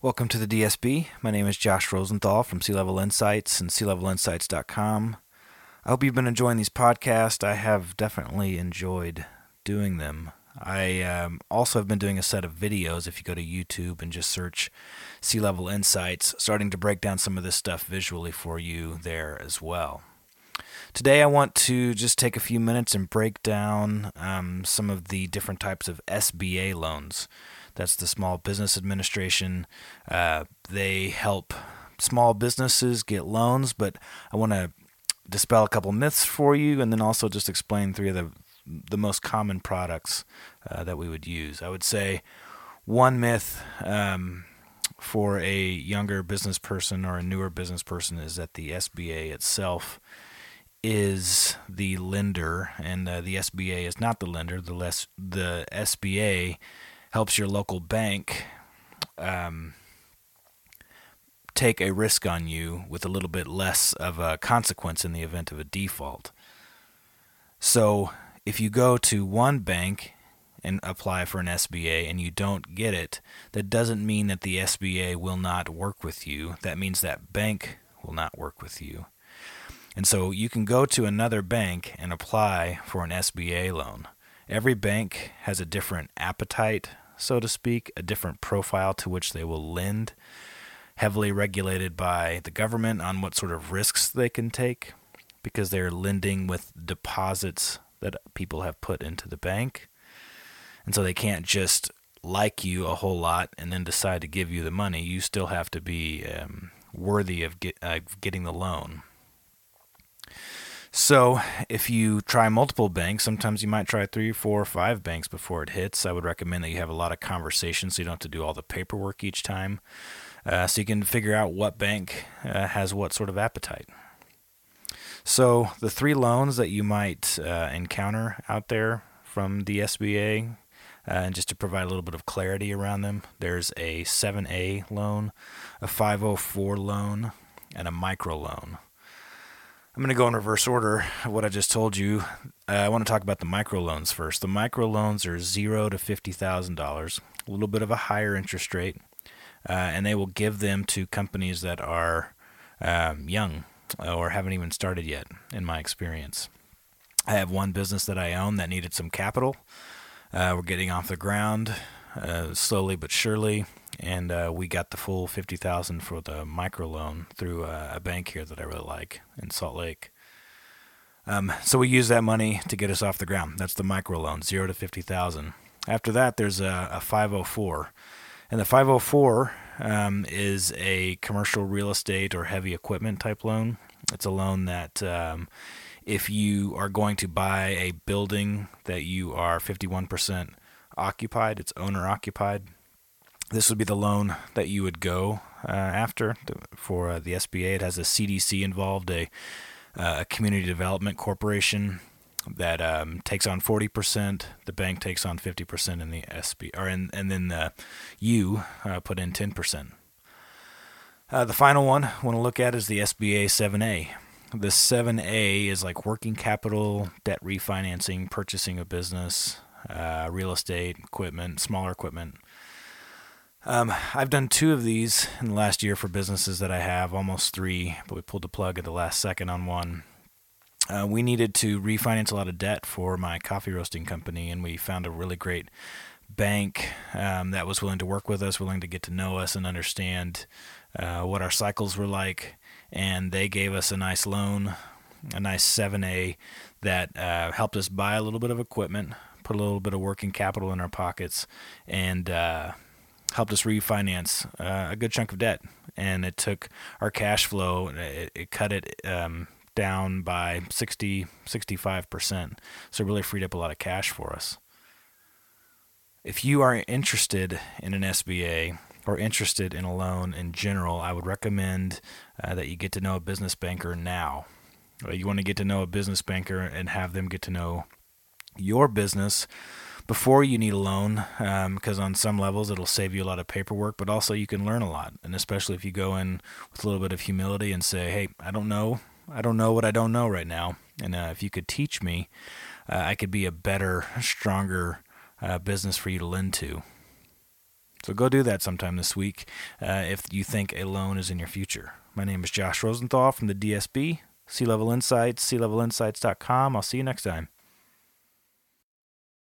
Welcome to the DSB. My name is Josh Rosenthal from Sea Level Insights and SeaLevelInsights.com. I hope you've been enjoying these podcasts. I have definitely enjoyed doing them. I um, also have been doing a set of videos. If you go to YouTube and just search Sea Level Insights, starting to break down some of this stuff visually for you there as well. Today, I want to just take a few minutes and break down um, some of the different types of SBA loans. That's the Small Business Administration. Uh, they help small businesses get loans, but I want to dispel a couple myths for you, and then also just explain three of the the most common products uh, that we would use. I would say one myth um, for a younger business person or a newer business person is that the SBA itself is the lender, and uh, the SBA is not the lender. The less the SBA helps your local bank um, take a risk on you with a little bit less of a consequence in the event of a default. So if you go to one bank and apply for an SBA and you don't get it, that doesn't mean that the SBA will not work with you. That means that bank will not work with you. And so you can go to another bank and apply for an SBA loan. Every bank has a different appetite, so to speak, a different profile to which they will lend, heavily regulated by the government on what sort of risks they can take because they're lending with deposits that people have put into the bank. And so they can't just like you a whole lot and then decide to give you the money. You still have to be um, worthy of get, uh, getting the loan. So, if you try multiple banks, sometimes you might try three, four, five banks before it hits. I would recommend that you have a lot of conversations so you don't have to do all the paperwork each time. Uh, so you can figure out what bank uh, has what sort of appetite. So, the three loans that you might uh, encounter out there from the SBA, uh, and just to provide a little bit of clarity around them, there's a 7A loan, a 504 loan, and a micro loan. I'm going to go in reverse order of what I just told you. Uh, I want to talk about the microloans first. The microloans are zero to fifty thousand dollars, a little bit of a higher interest rate, uh, and they will give them to companies that are um, young or haven't even started yet. In my experience, I have one business that I own that needed some capital. Uh, we're getting off the ground uh, slowly but surely and uh, we got the full fifty thousand for the microloan through a, a, bank here that I really like in Salt Lake. Um, so we use that money to get us off the ground. That's the microloan, zero to fifty thousand. After that, there's a, a 504, and the 504 um, is a commercial real estate or heavy equipment type loan. It's a loan that um, if you are going to buy a building that you are 51% occupied, it's owner occupied, this would be the loan that you would go uh, after for uh, the SBA. It has a CDC involved, a, uh, a community development corporation that um, takes on 40%. The bank takes on 50% in the SB, or in, and then the, you uh, put in 10%. Uh, the final one I want to look at is the SBA 7A. The 7A is like working capital, debt refinancing, purchasing a business, uh, real estate, equipment, smaller equipment. Um, I've done two of these in the last year for businesses that I have, almost three, but we pulled the plug at the last second on one. Uh, we needed to refinance a lot of debt for my coffee roasting company, and we found a really great bank um, that was willing to work with us, willing to get to know us and understand uh, what our cycles were like. And they gave us a nice loan, a nice 7A that uh, helped us buy a little bit of equipment, put a little bit of working capital in our pockets, and uh, helped us refinance uh, a good chunk of debt, and it took our cash flow, it, it cut it um, down by 60, 65%. So it really freed up a lot of cash for us. If you are interested in an SBA or interested in a loan in general, I would recommend uh, that you get to know a business banker now. Uh, you want to get to know a business banker and have them get to know your business before you need a loan because um, on some levels it'll save you a lot of paperwork but also you can learn a lot and especially if you go in with a little bit of humility and say hey i don't know i don't know what i don't know right now and uh, if you could teach me uh, i could be a better stronger uh, business for you to lend to So go do that sometime this week uh, if you think a loan is in your future. My name is Josh Rosenthal from the DSB, Sea Level Insights, sealevelinsights.com. I'll see you next time.